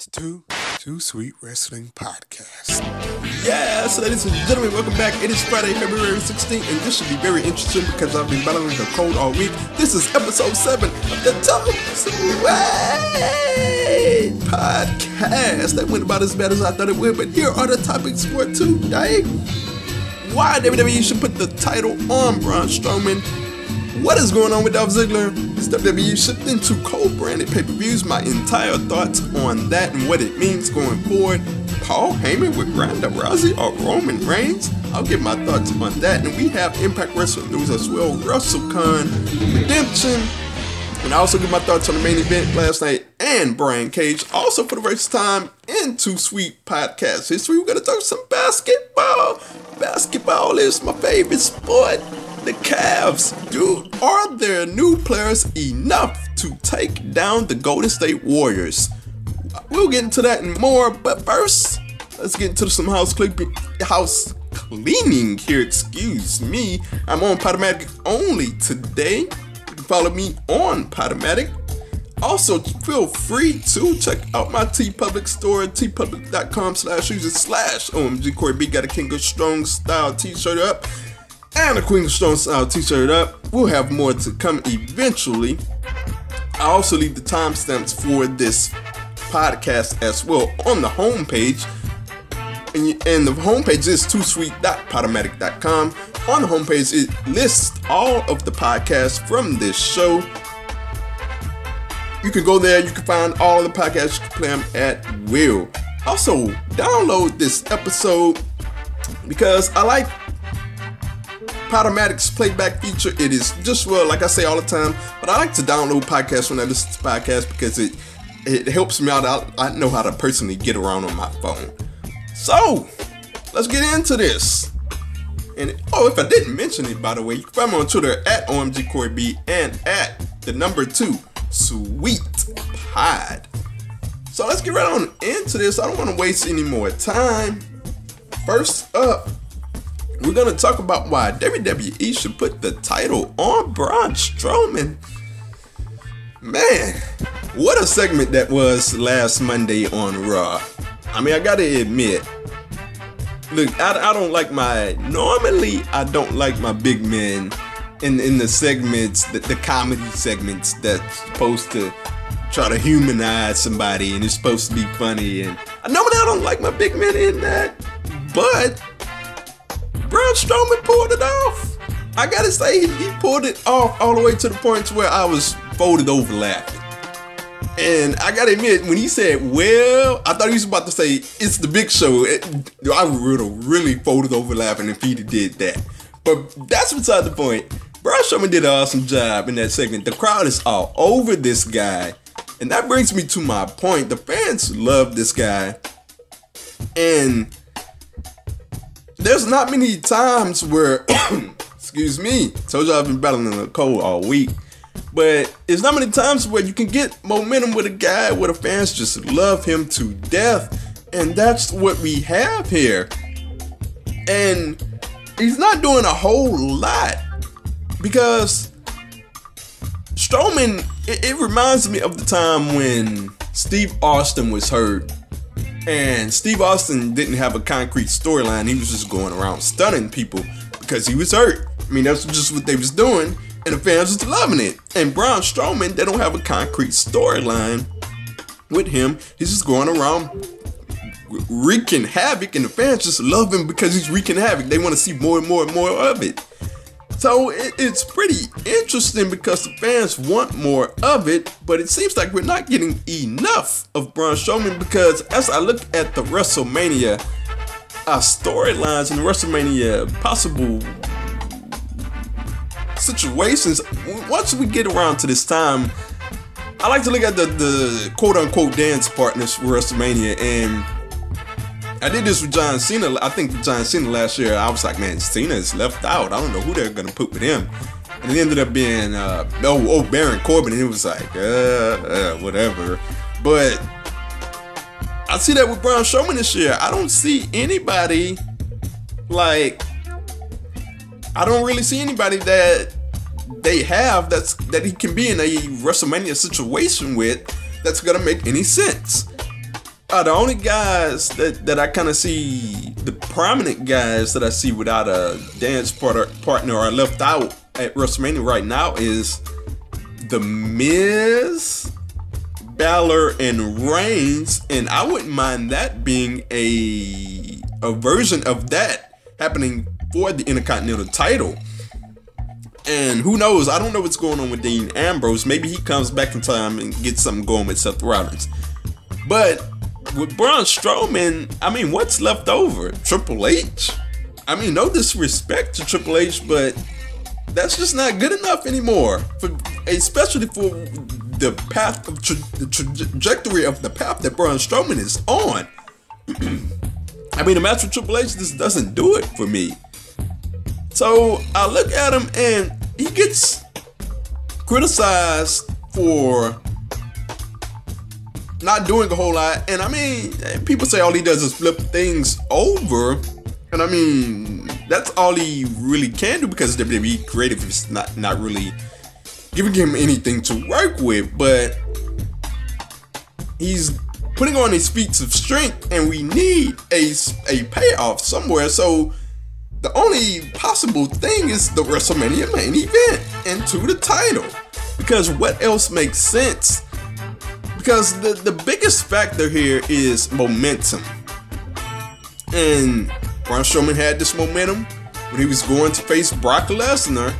to Two Too Sweet Wrestling Podcast. Yes, ladies and gentlemen, welcome back. It is Friday, February 16th, and this should be very interesting because I've been battling the cold all week. This is episode 7 of the Too Sweet Podcast. That went about as bad as I thought it would, but here are the topics for today. Why WWE should put the title on Braun Strowman what is going on with Dolph Ziggler? Is WWE shifting to co-branded pay-per-views? My entire thoughts on that and what it means going forward. Paul Heyman with Ronda Rousey or Roman Reigns? I'll give my thoughts on that. And we have Impact Wrestling news as well. WrestleCon Redemption. And I also give my thoughts on the main event last night and Brian Cage. Also, for the first time in Too Sweet podcast history, we're going to talk some basketball. Basketball is my favorite sport the Cavs. Dude, are their new players enough to take down the Golden State Warriors? We'll get into that and more, but first, let's get into some house cleaning. House cleaning here, excuse me. I'm on Podomatic only today. You can follow me on Podomatic. Also, feel free to check out my TeePublic store at teepublic.com slash user slash OMG Corey B. Got a King of Strong style t-shirt up and a Queen of Stone style t-shirt up. We'll have more to come eventually. I also leave the timestamps for this podcast as well on the homepage. And, you, and the homepage is toosweet.podomatic.com. On the homepage, it lists all of the podcasts from this show. You can go there, you can find all the podcasts, you can play them at will. Also, download this episode because I like Podomatic's playback feature. It is just well, like I say all the time, but I like to download podcasts when I listen to podcasts because it it helps me out. I, I know how to personally get around on my phone. So let's get into this. And oh, if I didn't mention it, by the way, you can find me on Twitter at OMG Corey and at the number two Sweet Pod. So let's get right on into this. I don't want to waste any more time. First up, we're gonna talk about why WWE should put the title on Braun Strowman. Man, what a segment that was last Monday on Raw. I mean, I gotta admit, look, I, I don't like my. Normally, I don't like my big men in in the segments, the, the comedy segments that's supposed to try to humanize somebody and it's supposed to be funny. And I normally I don't like my big men in that, but Braun Strowman pulled it off. I gotta say, he, he pulled it off all the way to the point where I was folded over laughing. And I gotta admit, when he said, well, I thought he was about to say, it's the big show. It, I would have really folded over laughing if he did that. But that's beside the point. Braun Strowman did an awesome job in that segment. The crowd is all over this guy. And that brings me to my point. The fans love this guy. And there's not many times where, excuse me, told you I've been battling a cold all week, but it's not many times where you can get momentum with a guy where the fans just love him to death, and that's what we have here. And he's not doing a whole lot because Strowman, it, it reminds me of the time when Steve Austin was hurt and Steve Austin didn't have a concrete storyline. He was just going around stunning people because he was hurt. I mean, that's just what they was doing, and the fans was loving it. And Braun Strowman, they don't have a concrete storyline with him. He's just going around wreaking havoc, and the fans just love him because he's wreaking havoc. They want to see more and more and more of it. So it, it's pretty interesting because the fans want more of it, but it seems like we're not getting enough of Braun Strowman because as I look at the WrestleMania uh, storylines and the WrestleMania possible situations, once we get around to this time, I like to look at the, the quote unquote dance partners for WrestleMania and I did this with John Cena. I think John Cena last year. I was like, man, Cena is left out. I don't know who they're gonna put with him. And it ended up being uh, oh, oh Baron Corbin. And it was like, uh, uh, whatever. But I see that with Braun Strowman this year. I don't see anybody like. I don't really see anybody that they have that's that he can be in a WrestleMania situation with that's gonna make any sense. Are the only guys that, that I kind of see, the prominent guys that I see without a dance partner, partner or left out at WrestleMania right now is The Miz, Balor, and Reigns. And I wouldn't mind that being a, a version of that happening for the Intercontinental title. And who knows? I don't know what's going on with Dean Ambrose. Maybe he comes back in time and gets something going with Seth Rollins. But with Braun Strowman, I mean, what's left over? Triple H? I mean, no disrespect to Triple H, but that's just not good enough anymore. For especially for the path of tra- the trajectory of the path that Braun Strowman is on. I mean, the match with Triple H just doesn't do it for me. So I look at him and he gets criticized for not doing a whole lot. And I mean, people say all he does is flip things over. And I mean, that's all he really can do because WWE creative is not not really giving him anything to work with. But he's putting on his feats of strength, and we need a a payoff somewhere. So the only possible thing is the WrestleMania main event and to the title. Because what else makes sense? Because the, the biggest factor here is momentum. And Braun Strowman had this momentum when he was going to face Brock Lesnar.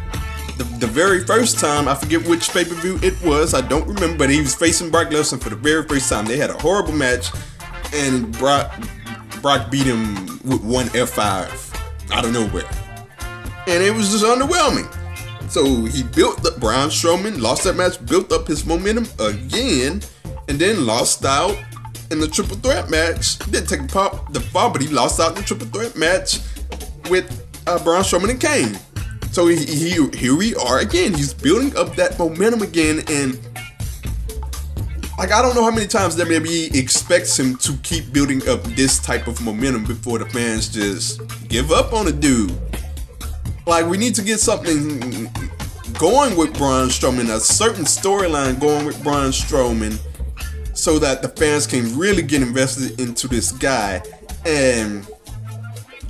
The, the very first time, I forget which pay per view it was, I don't remember, but he was facing Brock Lesnar for the very first time. They had a horrible match, and Brock, Brock beat him with one F5 out of nowhere. And it was just underwhelming. So he built up Braun Strowman, lost that match, built up his momentum again, and then lost out in the triple threat match. Didn't take the pop the fall, but he lost out in the triple threat match with uh, Braun Strowman and Kane. So he, he, here we are again. He's building up that momentum again, and like I don't know how many times WWE expects him to keep building up this type of momentum before the fans just give up on the dude. Like we need to get something going with Braun Strowman, a certain storyline going with Braun Strowman, so that the fans can really get invested into this guy. And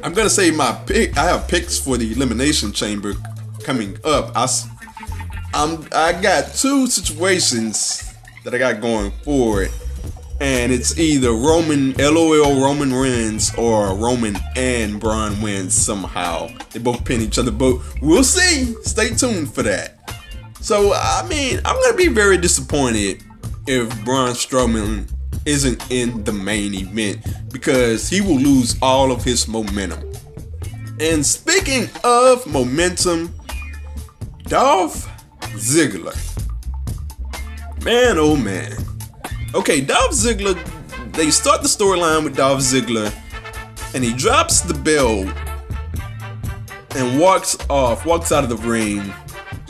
I'm gonna say my pick. I have picks for the Elimination Chamber coming up. I, I'm I got two situations that I got going forward. And it's either Roman, LOL Roman wins, or Roman and Braun wins somehow. They both pin each other, but we'll see. Stay tuned for that. So, I mean, I'm to be very disappointed if Braun Strowman isn't in the main event because he will lose all of his momentum. And speaking of momentum, Dolph Ziggler Man, oh man. Okay, Dolph Ziggler, they start the storyline with Dolph Ziggler, and he drops the belt and walks off, walks out of the ring.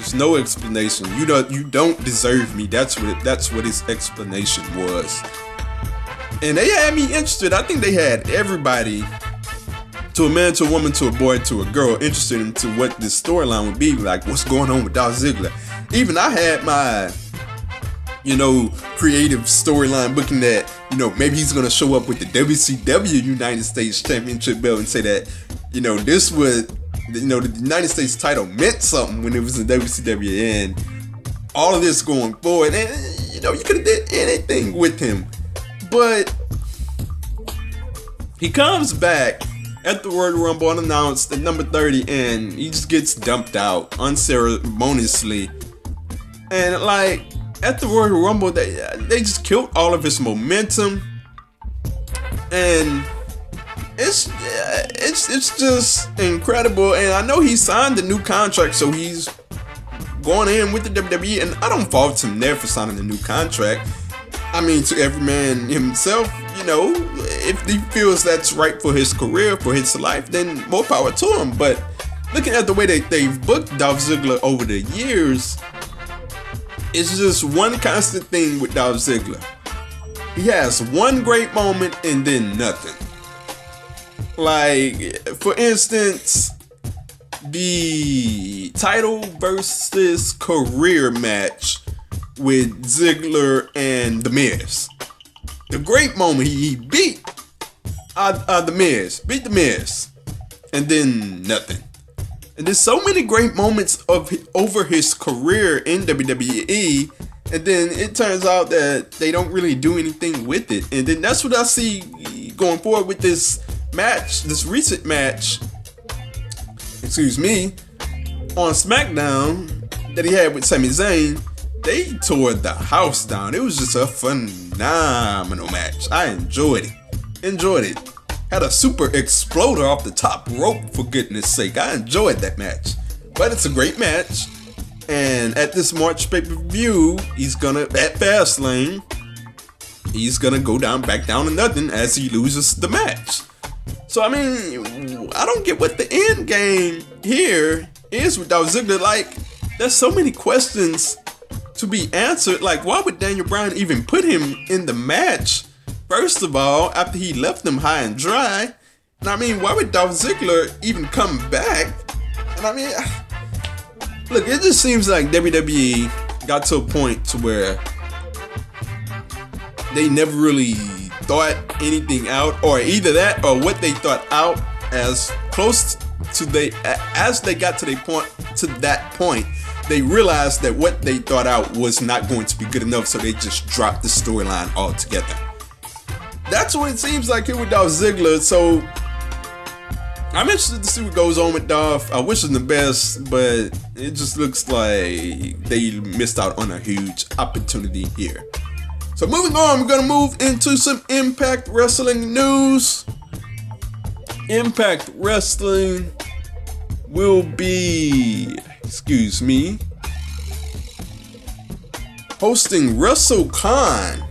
Just no explanation. You don't you don't deserve me. That's what it, that's what his explanation was. And they had me interested. I think they had everybody to a man, to a woman, to a boy, to a girl interested into what this storyline would be like. What's going on with Dolph Ziggler? Even I had my you know, creative storyline booking that, you know, maybe he's gonna show up with the WCW United States Championship belt and say that, you know, this was, you know, the United States title meant something when it was in WCW and all of this going forward. And, you know, you could have did anything with him. But he comes back at the Royal Rumble unannounced at number 30 and he just gets dumped out unceremoniously. And like, at the Royal Rumble, they they just killed all of his momentum, and it's uh, it's it's just incredible. And I know he signed the new contract, so he's going in with the WWE, and I don't fault him there for signing the new contract. I mean, to every man himself, you know, if he feels that's right for his career, for his life, then more power to him. But looking at the way that they've booked Dolph Ziggler over the years, it's just one constant thing with Dolph Ziggler. He has one great moment and then nothing. Like, for instance, the title versus career match with Ziggler and The Miz. the great moment he, beat uh, uh, the Miz, beat the Miz, and then nothing. And there's so many great moments of over his career in WWE, and then it turns out that they don't really do anything with it. And then that's what I see going forward with this match, this recent match. Excuse me, on SmackDown that he had with Sami Zayn. They tore the house down. It was just a phenomenal match. I enjoyed it. Enjoyed it had a super exploder off the top rope, for goodness sake. I enjoyed that match. But it's a great match. And at this March pay per view, he's gonna, at Fastlane, he's gonna go down, back down to nothing as he loses the match. So, I mean, I don't get what the end game here is with Dolph Ziggler. Like, there's so many questions to be answered. Like, why would Daniel Bryan even put him in the match? First of all, after he left them high and dry, and I mean, why would Dolph Ziggler even come back? And I mean, look, it just seems like WWE got to a point to where they never really thought anything out, or either that, or what they thought out as close to they as they got to the point to that point they realized that what they thought out was not going to be good enough so they just dropped the storyline altogether that's what it seems like here with Dolph Ziggler. So I'm interested to see what goes on with Dolph. I wish him the best, but it just looks like they missed out on a huge opportunity here. So moving on, we're gonna move into some Impact Wrestling news. Impact Wrestling will be, excuse me, hosting WrestleCon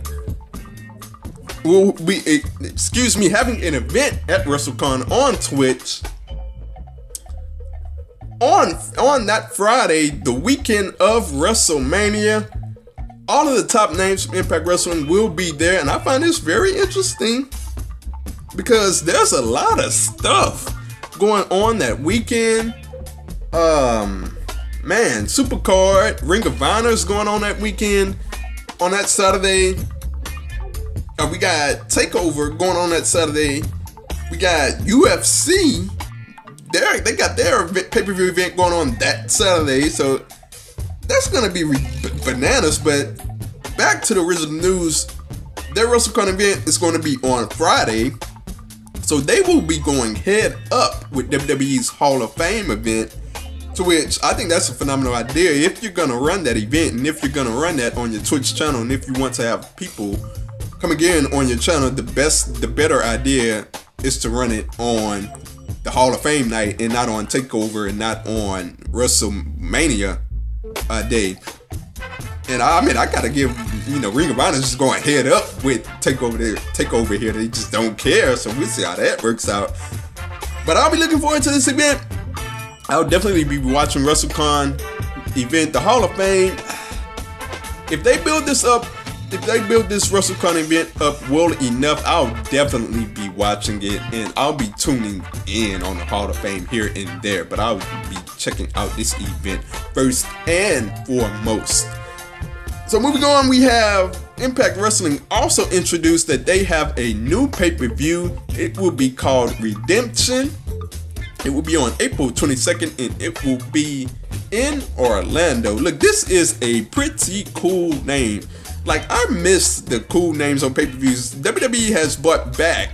will be, excuse me, having an event at WrestleCon on Twitch on on that Friday, the weekend of WrestleMania. All of the top names from Impact Wrestling will be there, and I find this very interesting because there's a lot of stuff going on that weekend. Um, man, Supercard, Ring of Honor is going on that weekend. On that Saturday, uh, we got Takeover going on that Saturday. We got UFC. They they got their pay per view event going on that Saturday, so that's gonna be bananas. But back to the original news, their WrestleCon event is going to be on Friday, so they will be going head up with WWE's Hall of Fame event. To which I think that's a phenomenal idea. If you're gonna run that event, and if you're gonna run that on your Twitch channel, and if you want to have people come again on your channel, the best, the better idea is to run it on the Hall of Fame night and not on Takeover and not on WrestleMania uh, day. And I, mean, I gotta give you know Ring of Honor is just going head up with Takeover there, Takeover here. They just don't care, so we'll see how that works out. But I'll be looking forward to this event. I'll definitely be watching WrestleCon event, the Hall of Fame. If they build this up if they build this WrestleCon event up well enough, I'll definitely be watching it and I'll be tuning in on the Hall of Fame here and there. But I'll be checking out this event first and foremost. So moving on, we have Impact Wrestling also introduced that they have a new pay-per-view. It will be called Redemption. It will be on April 22nd and it will be in Orlando. Look, this is a pretty cool name like I miss the cool names on pay-per-views. WWE has brought back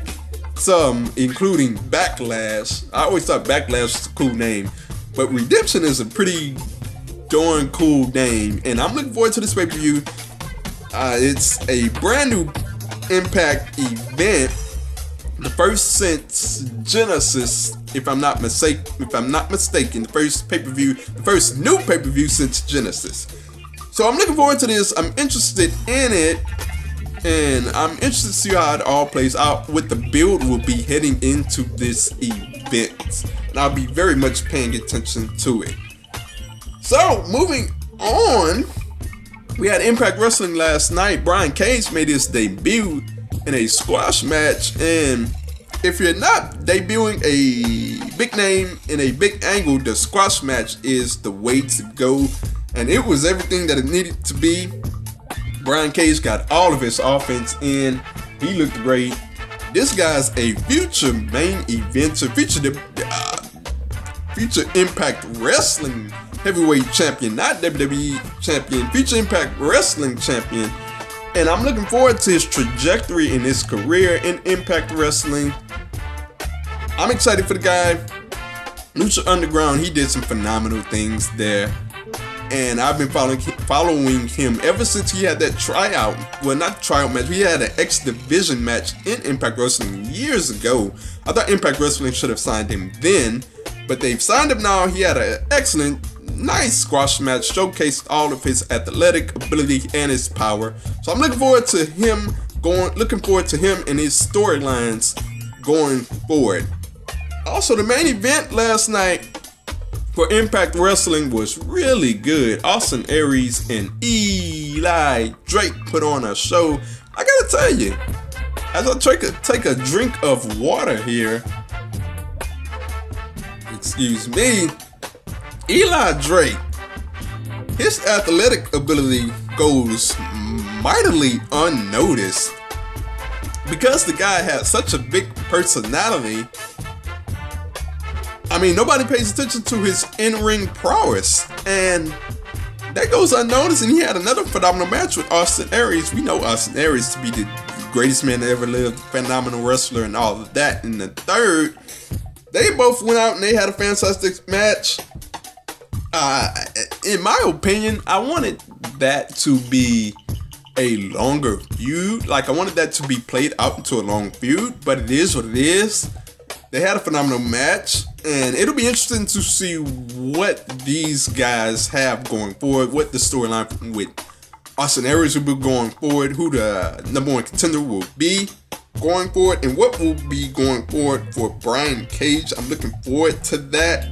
some, including Backlash. I always thought Backlash was a cool name, but Redemption is a pretty darn cool name, and I'm looking forward to this pay-per-view. Uh, it's a brand new Impact event, the first since Genesis, if I'm not mistaken. If I'm not mistaken, the first pay-per-view, the first new pay-per-view since Genesis. So I'm looking forward to this. I'm interested in it. And I'm interested to see how it all plays out. What the build will be heading into this event. And I'll be very much paying attention to it. So, moving on. We had Impact Wrestling last night. Brian Cage made his debut in a squash match. And if you're not debuting a big name in a big angle, the squash match is the way to go and it was everything that it needed to be. Brian Cage got all of his offense in. He looked great. This guy's a future main eventer, future uh, future Impact Wrestling heavyweight champion, not WWE champion, future Impact Wrestling champion. And I'm looking forward to his trajectory in his career in Impact Wrestling. I'm excited for the guy. Lucha Underground, he did some phenomenal things there. And I've been following following him ever since he had that tryout. Well, not tryout match. He had an X Division match in Impact Wrestling years ago. I thought Impact Wrestling should have signed him then, but they've signed him now. He had an excellent, nice squash match, showcased all of his athletic ability and his power. So I'm looking forward to him going. Looking forward to him and his storylines going forward. Also, the main event last night for Impact Wrestling was really good. Austin Aries and Eli Drake put on a show. I gotta tell you, as I take a, take a drink of water here, excuse me, Eli Drake, his athletic ability goes mightily unnoticed. Because the guy has such a big personality, I mean, nobody pays attention to his in-ring prowess, and that goes unnoticed. And he had another phenomenal match with Austin Aries. We know Austin Aries to be the greatest man that ever lived, phenomenal wrestler, and all of that. In the third, they both went out and they had a fantastic match. Uh, in my opinion, I wanted that to be a longer feud. Like I wanted that to be played out into a long feud, but it is what it is. They had a phenomenal match, and it'll be interesting to see what these guys have going forward, what the storyline with Austin Aries will be going forward, who the number one contender will be going forward, and what will be going forward for Brian Cage. I'm looking forward to that,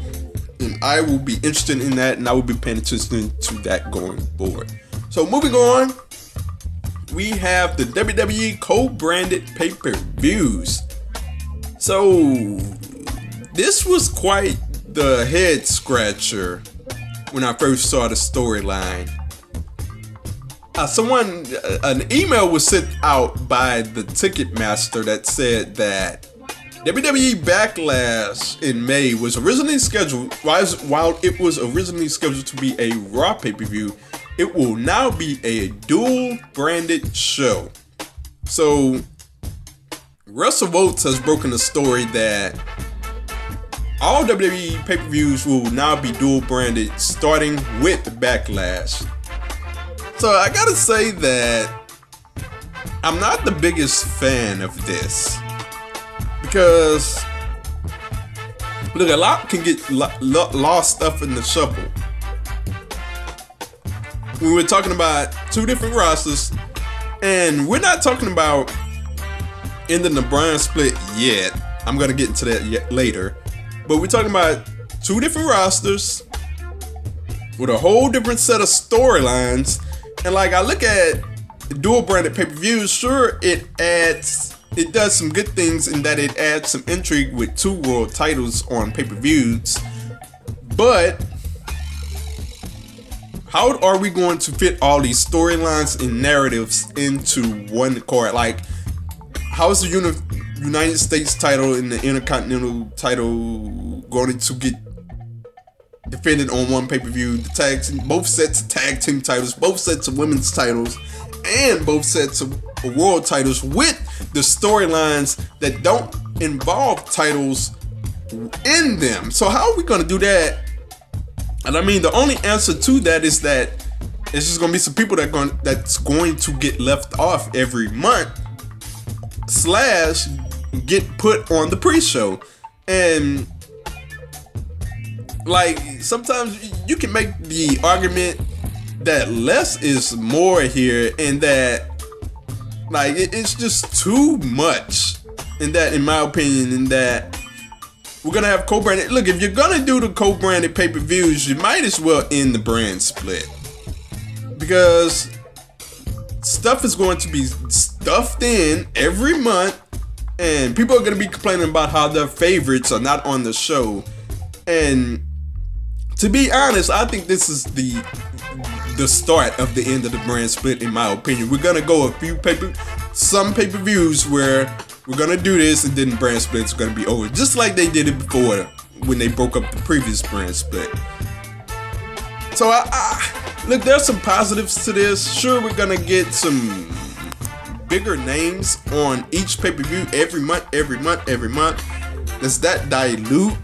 and I will be interested in that, and I will be paying attention to that going forward. So moving on, we have the WWE co-branded pay-per-views. So this was quite the head scratcher when I first saw the storyline. Uh, someone, uh, an email was sent out by the Ticketmaster that said that WWE Backlash in May was originally scheduled, while it was originally scheduled to be a Raw pay per view, it will now be a dual branded show. So WrestleVotes has broken the story that all WWE pay per views will now be dual branded starting with Backlash. So I gotta say that I'm not the biggest fan of this because look, a lot can get lo- lo- lost stuff in the shuffle. We were talking about two different rosters, and we're not talking about ending the brand split yet. I'm gonna get into that yet later. But we're talking about two different rosters with a whole different set of storylines. And like I look at dual branded pay-per-views, sure it adds it does some good things in that it adds some intrigue with two world titles on pay-per-views. But how are we going to fit all these storylines and narratives into one card? Like how's the uni- United States title and the Intercontinental title going to get defended on one pay per view? The tag team, both sets of tag team titles, both sets of women's titles, and both sets of world titles with the storylines that don't involve titles in them. So how are we going to do that? And I mean, the only answer to that is that it's just going to be some people that going that's going to get left off every month slash get put on the pre-show. And like sometimes you can make the argument that less is more here and that like it's just too much. In that in my opinion in that we're gonna have co-branded look if you're gonna do the co-branded pay-per-views you might as well end the brand split. Because stuff is going to be stuffed in every month, and people are going to be complaining about how their favorites are not on the show. And to be honest, I think this is the the start of the end of the brand split, in my opinion. We're gonna go a few paper, some pay per views where we're gonna do this and then brand splits gonna be over, just like they did it before when they broke up the previous brand split. So I, I look, there's some positives to this. Sure, we're gonna get some bigger names on each pay per view every month, every month, every month. Does that dilute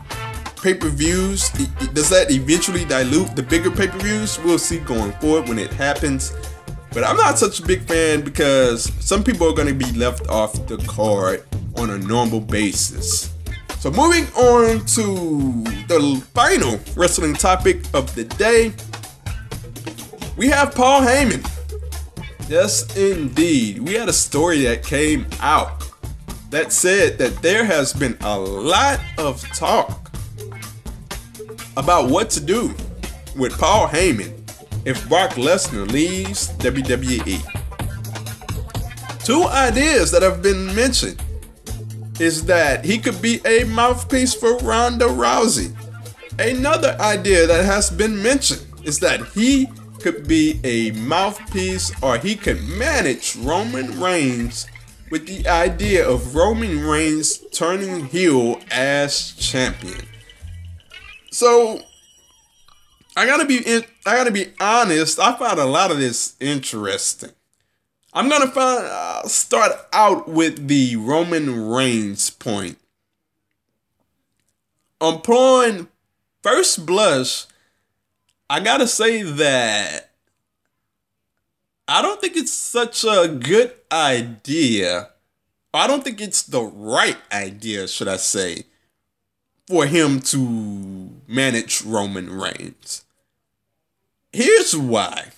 pay per views? Does that eventually dilute the bigger pay per views? We'll see going forward when it happens. But I'm not such a big fan because some people are going to be left off the card on a normal basis. So moving on to the final wrestling topic of the day, we have Paul Heyman. Yes, indeed. We had a story that came out that said that there has been a lot of talk about what to do with Paul Heyman if Brock Lesnar leaves WWE. Two ideas that have been mentioned is that he could be a mouthpiece for Ronda Rousey. Another idea that has been mentioned is that he could be a mouthpiece or he could manage Roman Reigns with the idea of Roman Reigns turning heel as champion. So I gotta be I gotta be honest. I found a lot of this interesting. I'm gonna find uh, start out with the Roman Reigns point. Upon first blush, I gotta say that I don't think it's such a good idea. I don't think it's the right idea, should I say, for him to manage Roman Reigns. Here's why.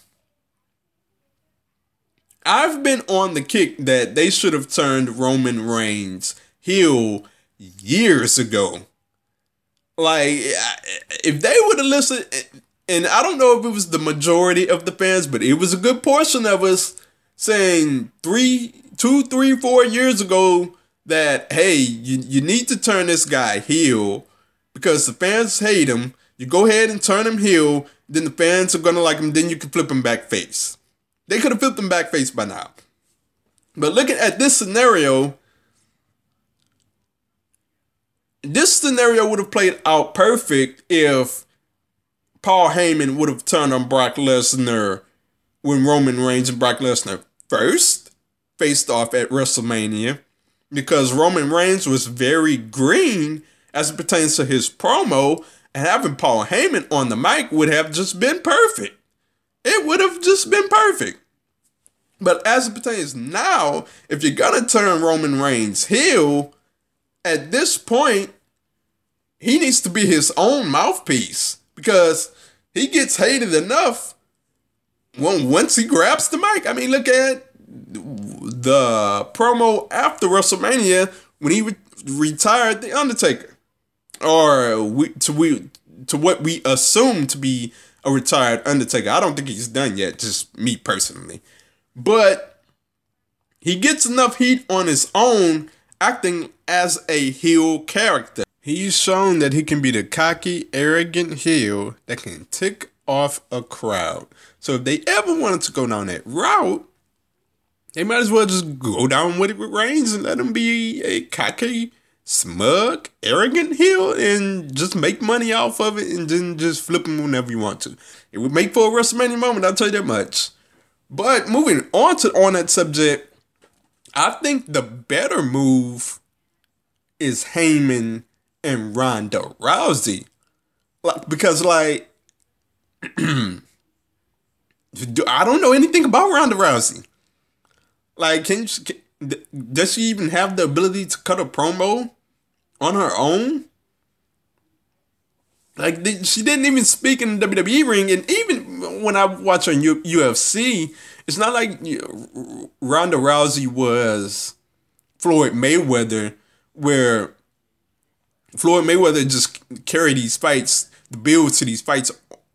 I've been on the kick that they should have turned Roman Reigns heel years ago. Like, if they would have listened, and I don't know if it was the majority of the fans, but it was a good portion of us saying three, two, three, four years ago that, hey, you, you need to turn this guy heel because the fans hate him. You go ahead and turn him heel, then the fans are gonna like him, then you can flip him back face. They could have flipped him back face by now. But looking at this scenario, this scenario would have played out perfect if Paul Heyman would have turned on Brock Lesnar when Roman Reigns and Brock Lesnar first faced off at WrestleMania because Roman Reigns was very green as it pertains to his promo, and having Paul Heyman on the mic would have just been perfect. It would have just been perfect. But as it pertains now, if you're gonna turn Roman Reigns heel, at this point, he needs to be his own mouthpiece because he gets hated enough when once he grabs the mic. I mean, look at the promo after WrestleMania when he re- retired the Undertaker or we, to we to what we assume to be a retired Undertaker. I don't think he's done yet, just me personally. But he gets enough heat on his own acting as a heel character. He's shown that he can be the cocky, arrogant heel that can tick off a crowd. So if they ever wanted to go down that route, they might as well just go down with it with Reigns and let him be a cocky, smug, arrogant heel and just make money off of it and then just flip him whenever you want to. It would make for a WrestleMania moment, I'll tell you that much. But moving on to on that subject, I think the better move is Heyman and Ronda Rousey. Like because like I don't know anything about Ronda Rousey. Like, can, can does she even have the ability to cut a promo on her own? Like she didn't even speak in the WWE ring, and even when I watch on UFC, it's not like Ronda Rousey was Floyd Mayweather, where Floyd Mayweather just carried these fights, the build to these fights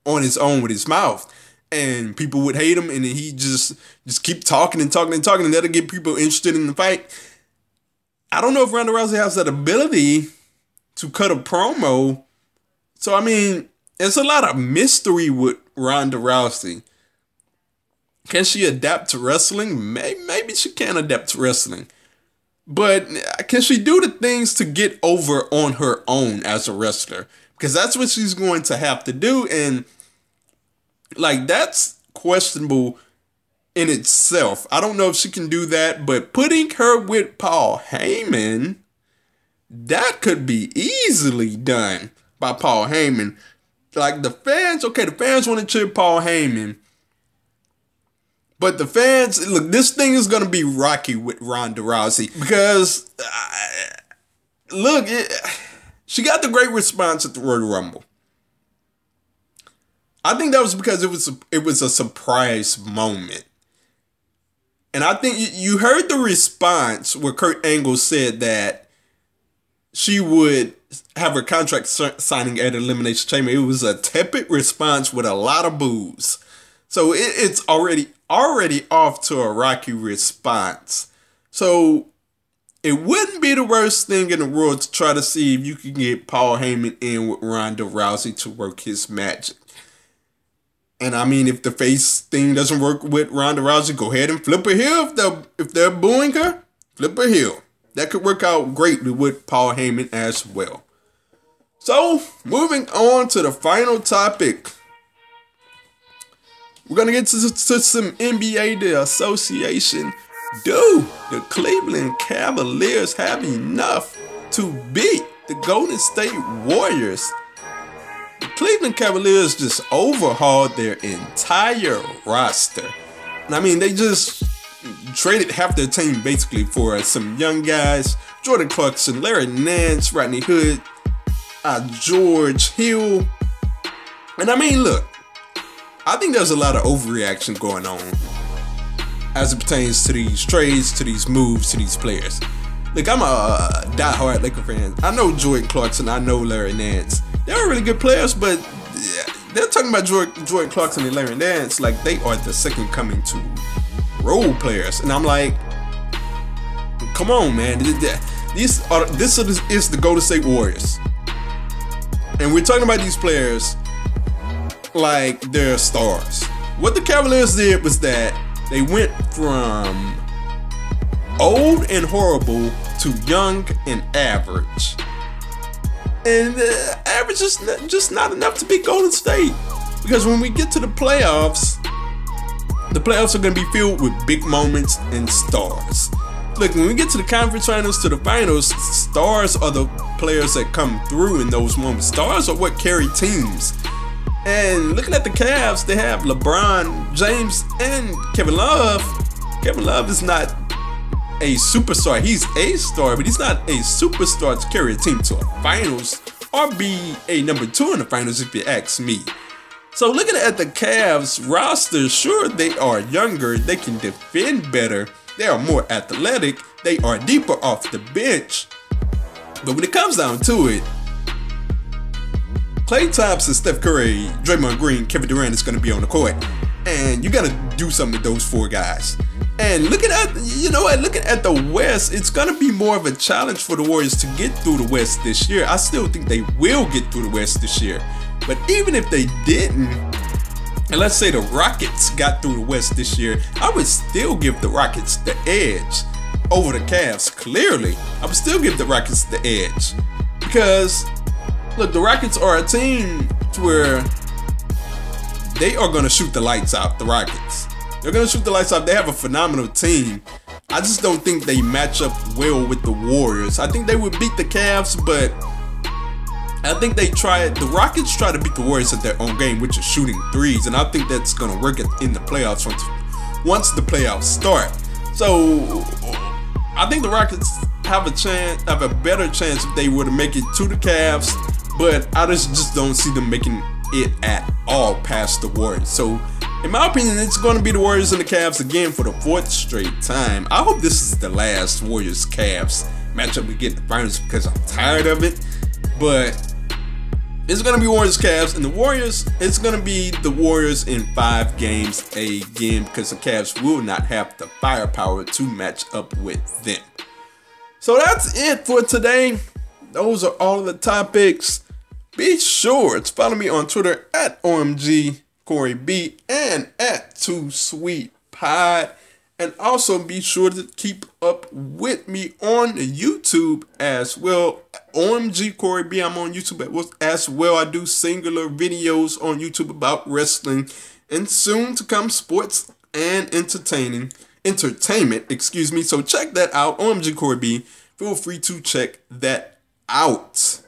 on his own with his mouth and people would hate him, and then he just just keep talking and talking and talking, and that'll get people interested in the fight. I don't know if Ronda Rousey has that ability to cut a promo. So I mean, it's a lot of mystery with Ronda Rousey. Can she adapt to wrestling? Maybe, maybe she can adapt to wrestling. But uh, can she do the things to get over on her own as a wrestler? Because that's what she's going to have to do. And like that's questionable in itself. I don't know if she can do that, but putting her with Paul Heyman, that could be easily done by Paul Heyman. Like the fans, okay, the fans want to cheer Paul Heyman. But the fans, look, this thing is gonna be rocky with Ronda Rousey because, uh, look, it, she got the great response at the Royal Rumble. I think that was because it was a, it was a surprise moment, and I think you heard the response where Kurt Angle said that she would have her contract signing at Elimination Chamber. It was a tepid response with a lot of boos. So it, it's already already off to a rocky response. So it wouldn't be the worst thing in the world to try to see if you can get Paul Heyman in with Ronda Rousey to work his magic. And I mean, if the face thing doesn't work with Ronda Rousey, go ahead and flip her heel. If they're if they're booing her, flip her heel. That could work out greatly with Paul Heyman as well. So, moving on to the final topic. We're gonna get to, to some NBA. The association do the Cleveland Cavaliers have enough to beat the Golden State Warriors? The Cleveland Cavaliers just overhauled their entire roster. And I mean, they just traded half their team basically for some young guys Jordan Clarkson, Larry Nance, Rodney Hood, uh, George Hill. And I mean, look, I think there's a lot of overreaction going on as it pertains to these trades, to these moves, to these players. Like I'm a die-hard Laker fan. I know Jordan Clarkson. I know Larry Nance. They're really good players, but they're talking about Jordan, Jordan Clarkson and Larry Nance like they are the second coming to role players, and I'm like, come on, man. These are this is the Golden State Warriors, and we're talking about these players like they're stars. What the Cavaliers did was that they went from old and horrible to young and average. And uh, average is just not enough to beat Golden State. Because when we get to the playoffs, the playoffs are going to be filled with big moments and stars. Look, when we get to the conference finals, to the finals, stars are the players that come through in those moments. Stars are what carry teams. And looking at the Cavs, they have LeBron James and Kevin Love. Kevin Love is not a superstar. He's a star, but he's not a superstar to carry a team to a finals or be a number two in the finals, if you ask me. So looking at the Cavs roster, sure they are younger, they can defend better, they are more athletic, they are deeper off the bench. But when it comes down to it, Klay Thompson, Steph Curry, Draymond Green, Kevin Durant is going to be on the court. And you got to do something with those four guys. And looking at, you know what, looking at the West, it's going to be more of a challenge for the Warriors to get through the West this year. I still think they will get through the West this year. But even if they didn't, and let's say the Rockets got through the West this year, I would still give the Rockets the edge over the Cavs. Clearly, I would still give the Rockets the edge. Because look, the Rockets are a team where they are going to shoot the lights out. The Rockets, they're going to shoot the lights out. They have a phenomenal team. I just don't think they match up well with the Warriors. I think they would beat the Cavs, but I think they try. The Rockets try to beat the Warriors at their own game, which is shooting threes, and I think that's going to work in the playoffs once once the playoffs start. So I think the Rockets have a chance, have a better chance if they were to make it to the Cavs but I just, just don't see them making it at all past the Warriors. So, in my opinion, it's going to be the Warriors and the Cavs again for the fourth straight time. I hope this is the last Warriors Cavs matchup we get in the finals because I'm tired of it. But it's going to be Warriors Cavs, and the Warriors, it's going to be the Warriors in five games again because the Cavs will not have the firepower to match up with them. So that's it for today. Those are all the topics. Be sure to follow me on Twitter at OMG Corey B and at Too Sweet Pod. And also be sure to keep up with me on YouTube as well. OMG Corey B. I'm on YouTube as well. I do singular videos on YouTube about wrestling and soon to come sports and entertaining entertainment, excuse me. So check that out. OMG Corey B. Feel free to check that out.